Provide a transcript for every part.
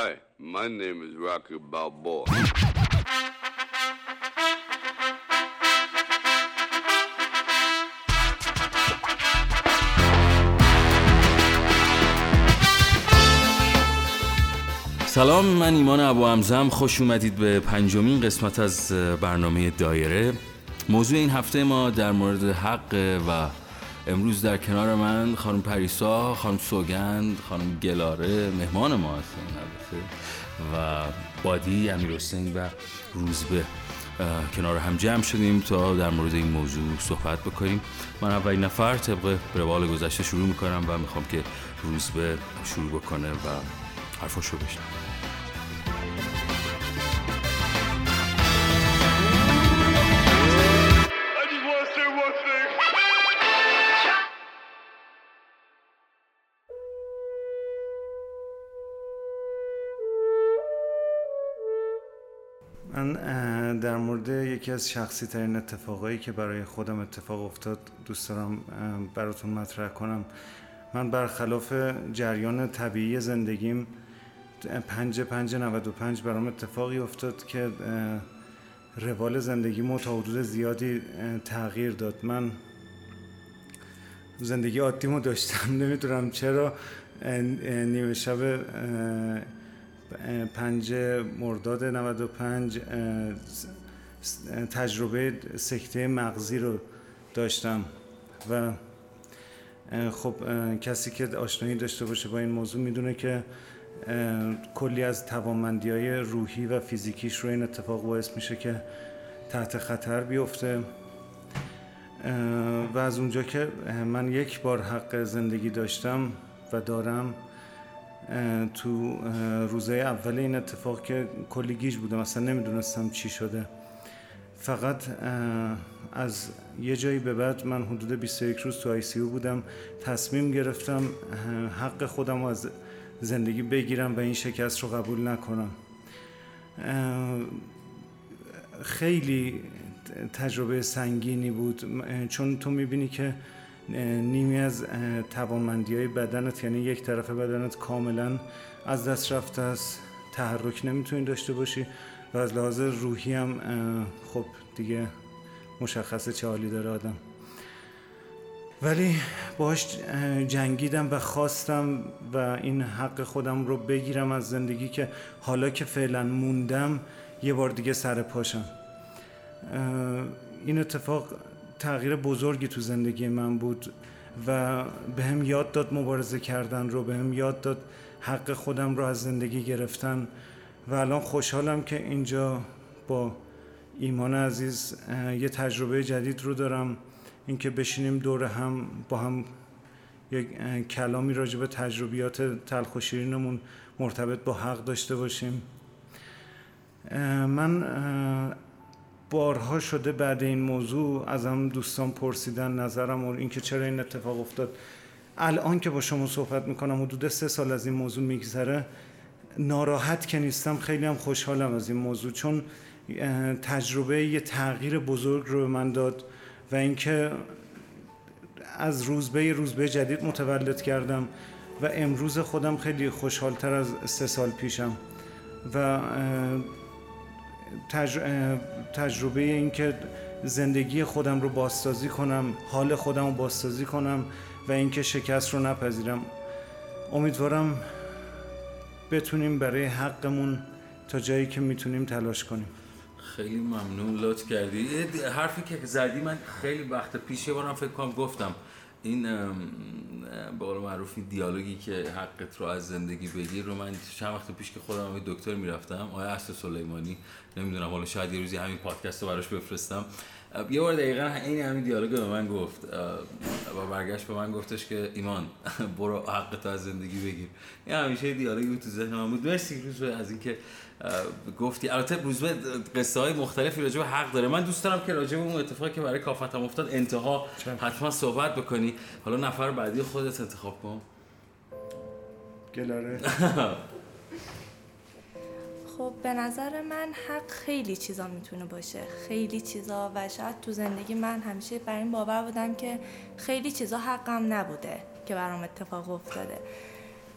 Hi, my name is Rocky Balboa. سلام من ایمان ابو همزم خوش اومدید به پنجمین قسمت از برنامه دایره موضوع این هفته ما در مورد حق و امروز در کنار من خانم پریسا خانم سوگند خانم گلاره مهمان ما هستن و بادی امیر و روزبه. کنار هم جمع شدیم تا در مورد این موضوع صحبت بکنیم. من اولین نفر طبق روال گذشته شروع می‌کنم و می‌خوام که روزبه شروع بکنه و حرفاشو بشنم در مورد یکی از شخصی ترین اتفاقایی که برای خودم اتفاق افتاد دوست دارم براتون مطرح کنم. من برخلاف جریان طبیعی زندگیم پنج پنج 95 برام اتفاقی افتاد که روال زندگیمو تا حدود زیادی تغییر داد. من زندگی عادیمو داشتم نمی‌دونم چرا. نیمه شب پنج مرداد 95 اه، س- س- تجربه سکته مغزی رو داشتم و خب کسی که آشنایی داشته باشه با این موضوع می‌دونه که کلی از توانمندی های روحی و فیزیکیش رو این اتفاق باعث میشه که تحت خطر بیفته. و از اونجا که من یک بار حق زندگی داشتم و دارم تو روزه اول این اتفاق که کلی گیج بودم اصلا نمی‌دونستم چی شده. فقط از یه جایی به بعد من حدود 21 روز تو آی سی بودم تصمیم گرفتم حق خودم از زندگی بگیرم و این شکست رو قبول نکنم. خیلی تجربه سنگینی بود. چون تو می‌بینی که نیمی از توانمندی های بدنت یعنی یک طرف بدنت کاملا از دست رفته است تحرک نمی‌تونی داشته باشی. و از لحاظ روحی هم خب دیگه مشخصه چه حالی داره آدم. ولی باش جنگیدم و خواستم و این حق خودم رو بگیرم از زندگی که حالا که فعلا موندم یه بار دیگه سر پاشم. این اتفاق تغییر بزرگی تو زندگی من بود و به هم یاد داد مبارزه کردن رو به هم یاد داد حق خودم رو از زندگی گرفتن. و الان خوشحالم که اینجا با ایمان عزیز یه تجربه جدید رو دارم. اینکه بشینیم دور هم با هم یک کلامی راجع به تجربیات تلخ و شیرینمون مرتبط با حق داشته باشیم. من بارها شده بعد این موضوع ازم دوستان پرسیدن نظرم و اینکه چرا این اتفاق افتاد. الان که با شما صحبت می‌کنم حدود سه سال از این موضوع میگذره. ناراحت که نیستم خیلی هم خوشحالم از این موضوع چون تجربه یه تغییر بزرگ رو به من داد و اینکه از روزبه روزبه جدید متولد کردم و امروز خودم خیلی خوشحالتر از سه سال پیشم. و تجربه این که زندگی خودم رو بازسازی کنم حال خودم رو بازسازی کنم و اینکه شکست رو نپذیرم. امیدوارم بتونیم برای حقمون تا جایی که می‌تونیم تلاش کنیم. خیلی ممنون لطف کردی. حرفی که زدی من خیلی وقت پیش یه بارم فکر کنم گفتم. این به قول معروف دیالوگی که حقت رو از زندگی بگیر رو من چند وقت پیش که خودم به دکتر می‌رفتم آقای اسد سلیمانی نمی‌دونم حالا شاید یه روزی همین پادکست رو براش بفرستم. یه بار دقیقا این همین دیالوگ به من گفت و برگشت به من گفتش که ایمان برو حقت از زندگی بگیر. این همیشه دیالوگی بود تو ذهن من بود. مرسی روز از اینکه گفتی البته روزبه قصه های مختلفی راجع به حق داره. من دوست دارم که راجع به اون اتفاقی که برای کافتم افتاد انتها حتما صحبت بکنی. حالا نفر بعدی خودت انتخاب کن. گلاره. خب به نظر من حق خیلی چیزا می‌تونه باشه. خیلی چیزا و شاید تو زندگی من همیشه بر این باور بودم که خیلی چیزا حقم نبوده که برام اتفاق افتاده.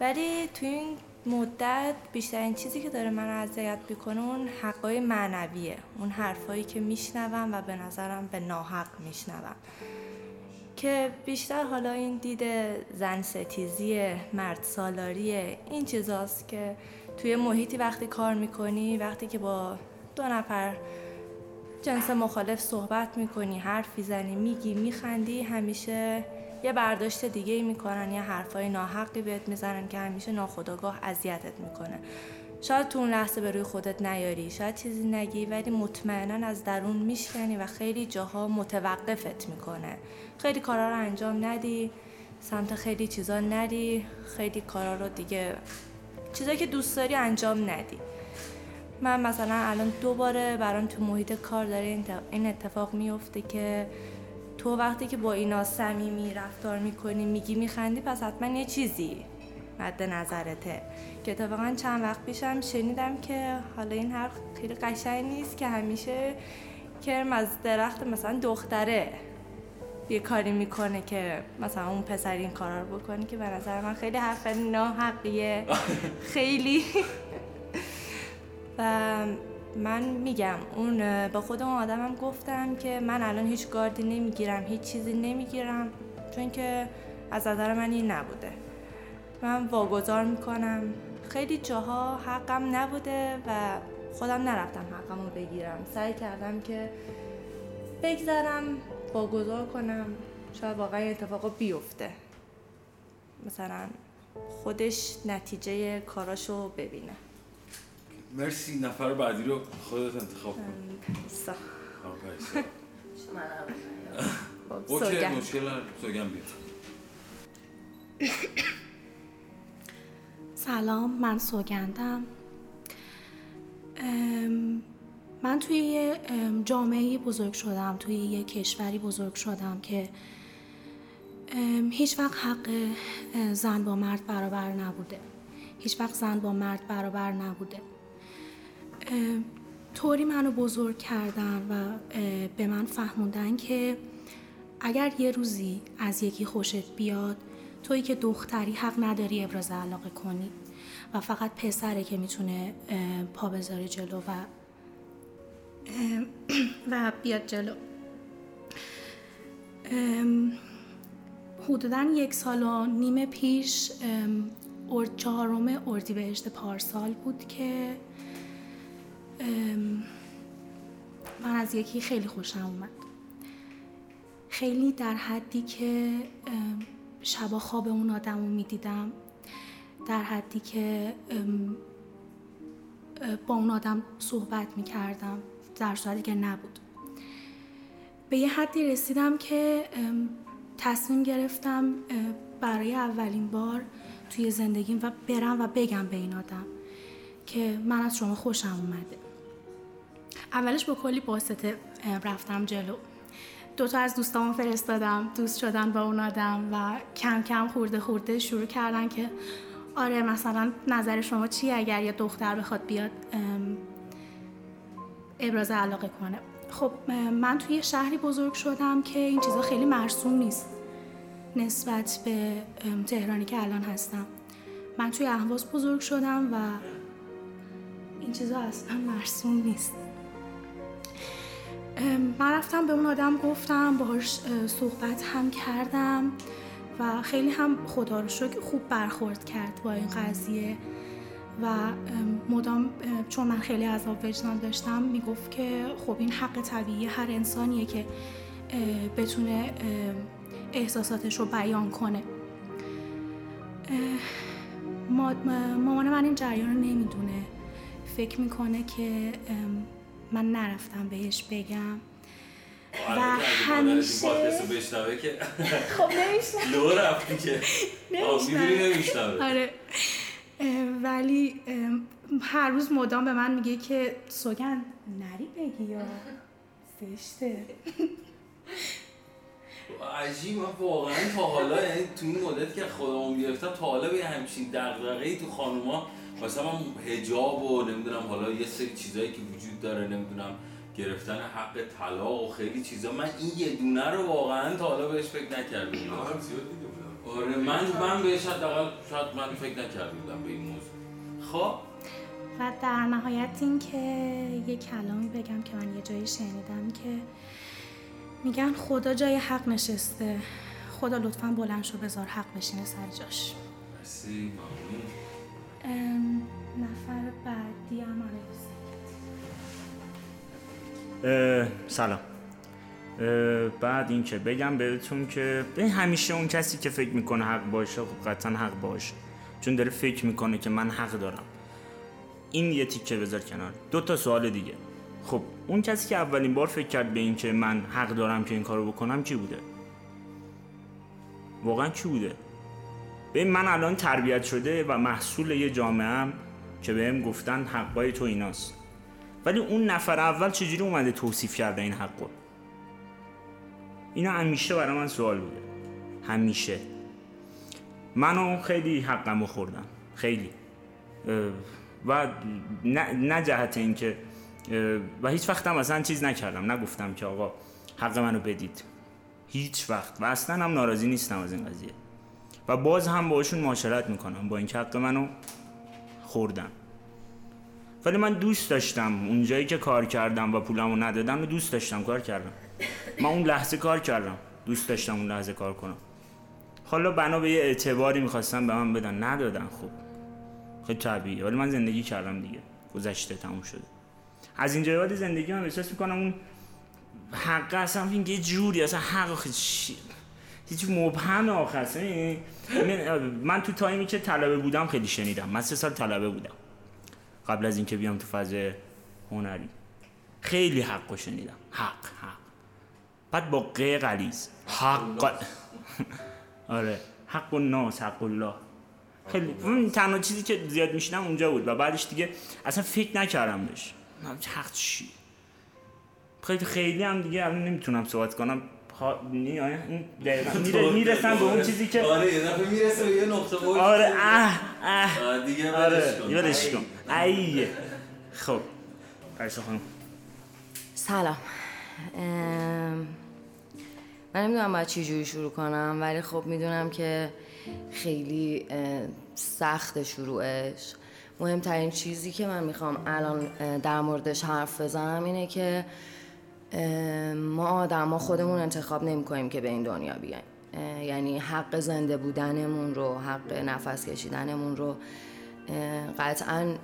ولی تو این مدت بیشترین چیزی که داره من اذیت می‌کنه اون حقای معنویه. اون حرفایی که میشنوم و به نظرم به ناحق میشنوم. که بیشتر حالا این دید زن ستیزی مرد سالاریه. این چیزاست که توی محیطی وقتی کار می‌کنی وقتی که با دو نفر جنس مخالف صحبت می‌کنی حرف می‌زنی میگی میخندی همیشه یه برداشت دیگه ای می‌کنن یه حرفای ناحقی بهت می‌زنن که همیشه ناخداگاه اذیتت می‌کنه. شاید تو اون لحظه به روی خودت نیاری شاید چیزی نگی ولی مطمئنا از درون میشکنی و خیلی جاها متوقفت می‌کنه. خیلی کارا رو انجام ندی سمت خیلی چیزا نری خیلی کارا رو دیگه چیزایی که دوست داری انجام ندی. من مثلا الان دوباره برام تو محیط کار داره این اتفاق میفته که تو وقتی که با اینا صمیمی رفتار می‌کنی میگی میخندی پس حتما یه چیزی مد نظرته. که اتفاقا چند وقت پیشم شنیدم که حالا این حرف خیلی قشنگ نیست که همیشه کرم از درخت مثلا دختره یه کاری می‌کنه که مثلا اون پسر این کارا رو بکنه که به نظر من خیلی حرف ناحقیه. خیلی. و من میگم اون با خود اون آدمم گفتم که من الان هیچ گاردی نمی‌گیرم هیچ چیزی نمی‌گیرم چون که از نظر من این نبوده. من واگذار می‌کنم. خیلی جاها حقم نبوده و خودم نرفتم حقم رو بگیرم. سعی کردم که بگذرم واگذار کنم. شاید واقعا اتفاق بیفته. مثلا خودش نتیجه کاراشو ببینه. مرسی نفر بعدی رو خودت انتخاب کن. سا اوکی مشکل سوگن بیاد. سلام من سوگندم. من توی یه جامعه بزرگ شدم توی یه کشوری بزرگ شدم که هیچ وقت حق زن با مرد برابر نبوده. هیچ وقت زن با مرد برابر نبوده. طوری منو بزرگ کردن و به من فهموندن که اگر یه روزی از یکی خوشت بیاد تویی که دختری حق نداری ابراز علاقه کنی و فقط پسره که می‌تونه پا بذاره جلو و و بیاد جلو. حدودا یک سال و نیم پیش چهارم اردیبهشت پارسال بود که من از یکی خیلی خوشم اومد. خیلی در حدی که شبا خواب اون آدم رو می‌دیدم. در حدی که با اون آدم صحبت می‌کردم. در صورتی که نبود. به یه حدی رسیدم که تصمیم گرفتم برای اولین بار توی زندگیم و برم و بگم به این آدم که من از شما خوشم اومده. اولش با کلی باسته رفتم جلو. دوتا از دوستامو فرستادم دوست شدن با اون آدم و کم کم خورده خورده شروع کردن که آره مثلا نظر شما چیه اگر یه دختر بخواد بیاد ابراز علاقه کنه؟ خب من توی شهری بزرگ شدم که این چیزا خیلی مرسوم نیست نسبت به تهرانی که الان هستم. من توی اهواز بزرگ شدم و این چیزا اصلا مرسوم نیست. من رفتم به اون آدم گفتم باهاش صحبت هم کردم و خیلی هم خدا رو شکر خوب برخورد کرد با این قضیه و مدام چون من خیلی عذاب وجدان داشتم می‌گفت که خب این حق طبیعی هر انسانیه که بتونه احساساتش رو بیان کنه. مامان من این جریان رو نمی‌دونه. فکر می‌کنه که من نرفتم بهش بگم. و همیشه که خب نمیشنم لو رفتی که نمیشنم آره. ولی هر روز مدام به من میگه که سوگن نری بگی یا زشته. عجیب من واقعا تا حالا یعنی تو این مدت که خودمون گرفتم تا حالا به همچین دغدغه‌ای تو خانوما مثلا حجاب و نمی‌دونم حالا یه سری چیزایی که وجود داره نمی‌دونم گرفتن حق طلاق و خیلی چیزا. من این یه دونه رو واقعا تا حالا بهش فکر نکرده بودم آره من من بهش حداقل شاید من فکر نکرده بودم به این موضوع. خب؟ و در نهایت این که یه کلامی بگم که من یه جایی شنیدم که میگن خدا جای حق نشسته. خدا لطفا بلند شو بذار حق بشینه سر جاش. مرسی ممنون. نفر بعدی هم اه، سلام. اه، بعد این که بگم بهتون که به همیشه اون کسی که فکر می‌کنه حق باشه خب قطعا حق باشه. چون داره فکر می‌کنه که من حق دارم. این یه تیکه بذار کنار. دو تا سوال دیگه. خب اون کسی که اولین بار فکر کرد به این که من حق دارم که این کارو بکنم کی بوده؟ واقعا کی بوده؟ به من الان تربیت شده و محصول یه جامعه هم که بهم گفتن حقای تو ایناست. ولی اون نفر اول چجوری اومده توصیف کرده این حقو اینا همیشه برای من سوال بوده. همیشه. منو خیلی حقمو خوردم خیلی. و نه, نه جهت اینکه و هیچ وقت هم اصلا چیز نکردم. نگفتم که آقا حق منو بدید. هیچ وقت. و اصلا هم ناراضی نیستم از این قضیه. و باز هم باشون معاشرت می‌کنم با اینکه حق منو خوردن ولی من دوست داشتم اونجایی که کار کردم و پولمو ندادم رو دوست داشتم کار کردم. من اون لحظه کار کردم. دوست داشتم اون لحظه کار کنم. حالا بنا به یه اعتباری می‌خواستم به من بدن. ندادن خب خیلی طبیعیه. ولی من زندگی کردم دیگه. گذشته تموم شده. از اینجا بعد زندگی من احساس می‌کنم اون حق اصلا این یه جوری اصلا حق چی؟ هیچ مبهم اصلا یعنی- من- من تو تایمی که طلبه بودم خیلی شنیدم. من سه سال طلبه بودم. قبل از اینکه بیام تو فاز هنری. خیلی حق رو شنیدم. حق حق. بعد با قه غلیز حق آره. حق الناس حق الله. خیلی اون تنها چیزی که زیاد میشنم اونجا بود. و بعدش دیگه اصلا فکر نکردم بهش. حق چی؟ خیلی خیلی هم دیگه الان نمی‌تونم صحبت کنم. این دقیقاً. میره- می‌رسم به اون چیزی که آره یه دفعه می‌رسه به یه نقطه اوج آره اه اه. آره، دیگه ولش آره کن ایه خب. پریسا خانم. سلام. ام، من نمی‌دونم باید چی جوری شروع کنم ولی خب می‌دونم که خیلی سخت شروعش. مهمترین چیزی که من می‌خوام الان در موردش حرف بزنم اینه که ما آدم ما خودمون انتخاب نمی کنیم که به این دنیا بیایم. یعنی حق زنده بودنمون رو حق نفس کشیدنمون رو قطعا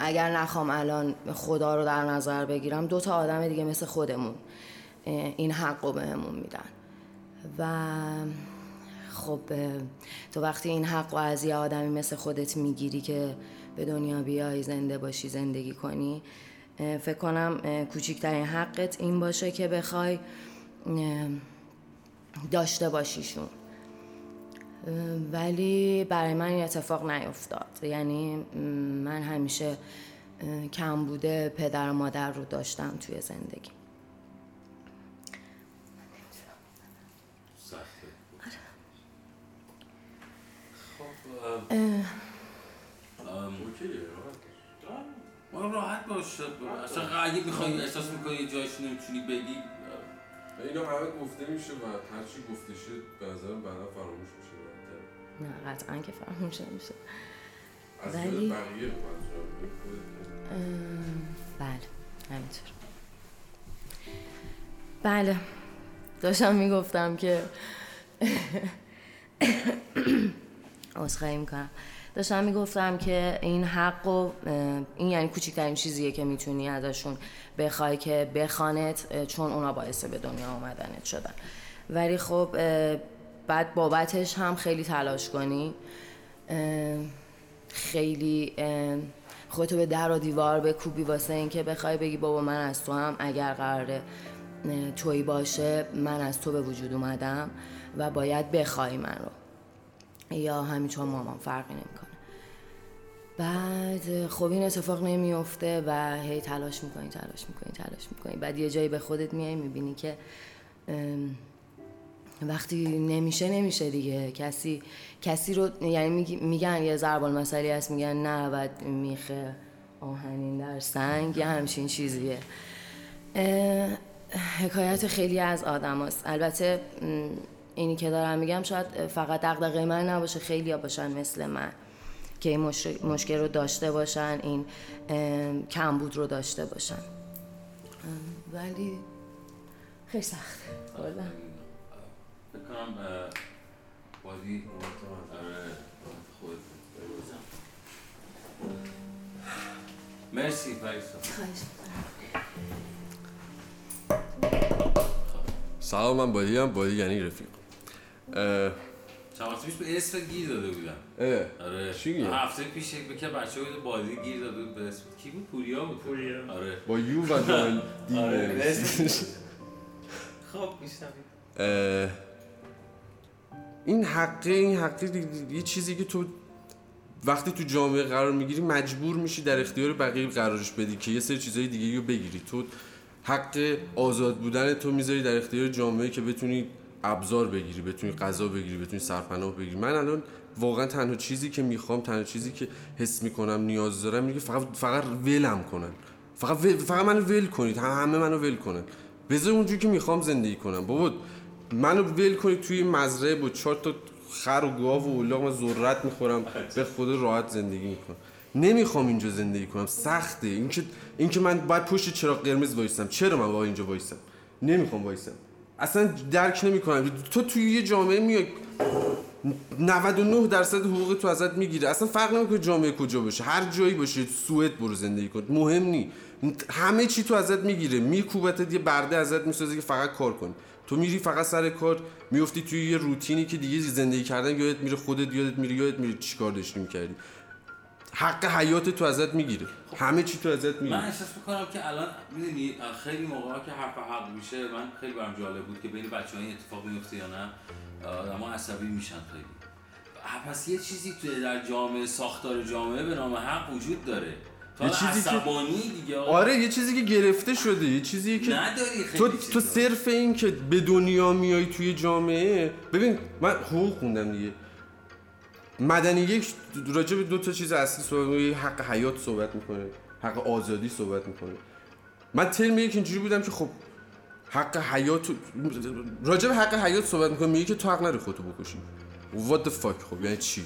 اگر نخوام الان خدا رو در نظر بگیرم دو تا آدم دیگه مثل خودمون این حق رو بهمون میدن. و خب تو وقتی این حق رو از یه آدمی مثل خودت می‌گیری که به دنیا بیای زنده باشی زندگی کنی فکر کنم کوچکترین حقت این باشه که بخوای داشته باشیشون. ولی برای من این اتفاق نیفتاد. یعنی من همیشه کم بوده پدر و مادر رو داشتم توی زندگی. سخته. خب ما راحت باش اصلا اگه می‌خوای احساس می‌کنی یه جایش نمی‌تونی بگی اینا همه گفته میشه و هر چی گفته شد به نظرم بعدا فراموش میشه. نه قطعا که فراموش نمیشه. از ولی- بله همینطور. بله داشتم می‌گفتم که عذرخواهی می‌کنم. داشتم می‌گفتم که این حق و این یعنی کوچکترین چیزیه که می‌تونی ازشون بخوای که بخوانت اه، چون اونا باعث به دنیا آمدنت شدن. ولی خب بعد بابتش هم خیلی تلاش کنی. خیلی خودتو به در و دیوار بکوبی واسه اینکه بخوای بگی بابا من از تو هم اگر قراره تویی باشه من از تو به وجود اومدم و باید بخوای من رو. یا همینطور مامان فرقی نمی‌کنه. بعد خب این اتفاق نمیفته و هی تلاش می‌کنی تلاش می‌کنی تلاش می‌کنی. بعد یه جایی به خودت میای می‌بینی که وقتی نمیشه نمیشه دیگه. کسی کسی رو یعنی میگن یه ضرب المثلی هست میگن نه بعد میخه آهنین در سنگ یه همچین چیزیه. حکایت خیلی از آدم هست. البته اینی که دارم میگم شاید فقط دقدقه من نباشه خیلی ها باشن مثل من که این مش- مشکل رو داشته باشن این کمبود رو داشته باشن. ولی خیلی سخته کلا فکر کنم آره خود مرسی پریسا سلام من بادی هم بادی یعنی رفیق چند وقت پیش به اسم گیر داده بودم. اه، آره. چی؟ هفته پیش یک بکر بچه بود بادی گیر داده بود به اسم کی بود؟ پوریا بود؟ پوریا. آره. با یو و دال دی آره، نویسی. خب میشنم اه، این حقه این حقه یه چیزی که تو وقتی تو جامعه قرار می‌گیری مجبور میشی در اختیار بقیه قرارش بدی که یه سری چیزای دیگه رو بگیری. تو حق آزاد بودن تو می‌ذاری در اختیار جامعه که بتونی ابزار بگیری بتونی غذا بگیری بتونی سرپناه بگیری. من الان واقعا تنها چیزی که می‌خوام تنها چیزی که حس می‌کنم نیاز دارم که فقط فقط ولم کنن. فقط ول فقط منو ول کنید. هم- همه منو ول کنن. بذار اونجوری که می‌خوام زندگی کنم. بابا منو ول کنید توی مزرعه با چهار تا خر و گاو و اولاغ من ذرت می‌خورم. به خدا راحت زندگی می‌کنم. نمی‌خوام اینجا زندگی کنم. سخته. اینکه اینکه من باید پشت چراغ قرمز وایسم چرا من باید اینجا وایسم نمی‌خوام وایسم اصلا درک نمی‌کنم. تو توی یه جامعه میای 99 درصد حقوق تو ازت می‌گیره. اصلا فرق نمی‌کنه جامعه کجا باشه. هر جایی باشه سوئد برو زندگی کن. مهم نی. همه چی تو ازت می‌گیره. میکوبتت یه برده ازت می‌سازه که فقط کار کنی تو میری فقط سر کار میفتی توی یه روتینی که دیگه زندگی کردن یادت میره خودت یادت میره یادت میره چیکار داشتی می‌کردی. حق حیات تو ازت می‌گیره. همه چی تو ازت من می‌گیره احساس می‌کنم که الان می‌دونی خیلی موقع که حرف حق میشه من خیلی برام جالب بود که بین بچه این اتفاق میفته یا نه آدم عصبی میشن خیلی. پس یه چیزی توی در جامعه ساختار جامعه به نام حق وجود داره. تو یه چیزی که- دیگه. آره یه چیزی که گرفته شده یه چیزی که نداری خیلی تو چیزا. تو صرف این که به دنیا میای توی جامعه ببین من حقوق خوندم دیگه. مدنی یک راجع به دو تا چیز اصلی صحبت حق حیات صحبت می‌کنه. حق آزادی صحبت می‌کنه. من ترم یک اینجوری بودم که خب حق حیات راجع به حق حیات صحبت می‌کنه. میگه که تو حق نداری خودتو بکشی. What the fuck خب یعنی چی؟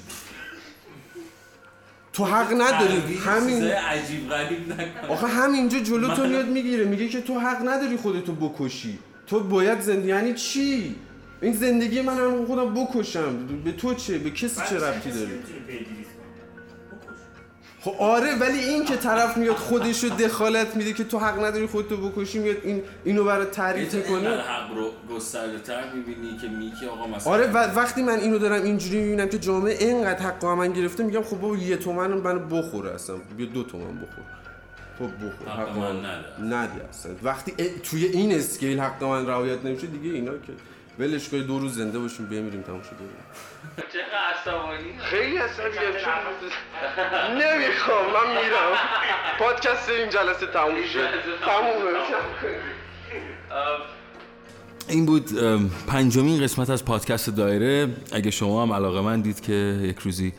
تو حق نداری. همین عجیب غریب نکن آخه همینجا جلو تو میاد می‌گیره. میگه که تو حق نداری خودتو بکشی. تو باید زندگی یعنی چی؟ این زندگی من هم خودم بکشم. به تو چه؟ به کسی چه ربطی داره؟ خب آره ولی این که طرف میاد خودشو دخالت میده که تو حق نداری خودتو بکشی میاد این اینو برای تعریف می‌کنه. حق رو گسترده تر می‌بینی که میگی آقا مثلا آره و وقتی من اینو دارم اینجوری می‌بینم که جامعه اینقدر حق من گرفته میگم خب بابا یه تومن منو بخوره اصلا. بیا دو تومن بخور. تو بخور. حق من نده. نده اصلا. وقتی ا- توی این اسکیل حق من رعایت نمیشه دیگه اینا که ولش کنید دو روز زنده باشیم بمیریم تموم شده خیلی عصبی نمی‌خوام من میرم. پادکست این جلسه تموم شد تمومه. این بود پنجمین قسمت از پادکست دایره. اگه شما هم علاقه من دید که یک روزی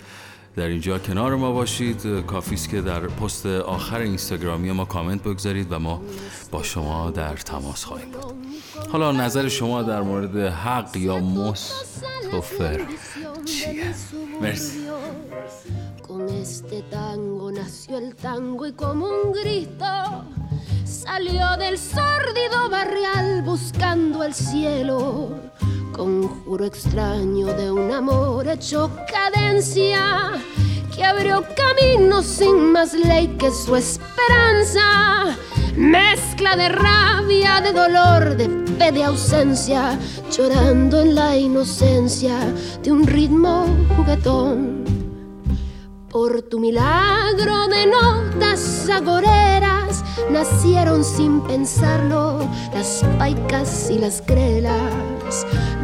در اینجا کنار ما باشید اه، کافی است که در پست آخر اینستاگرامی ما کامنت بگذارید و ما با شما در تماس خواهیم بود حالا نظر شما در مورد حق یا مستفر چیه؟ مرسی. Conjuro extraño de un amor hecho cadencia que abrió camino sin más ley que su esperanza. Mezcla de rabia, de dolor, de fe, de ausencia, llorando en la inocencia de un ritmo juguetón. Por tu milagro de notas agoreras nacieron sin pensarlo las paicas y las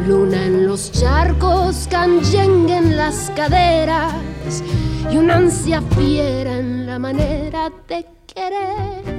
Luna en los charcos, canyengue en las caderas y una ansia fiera en la manera de querer.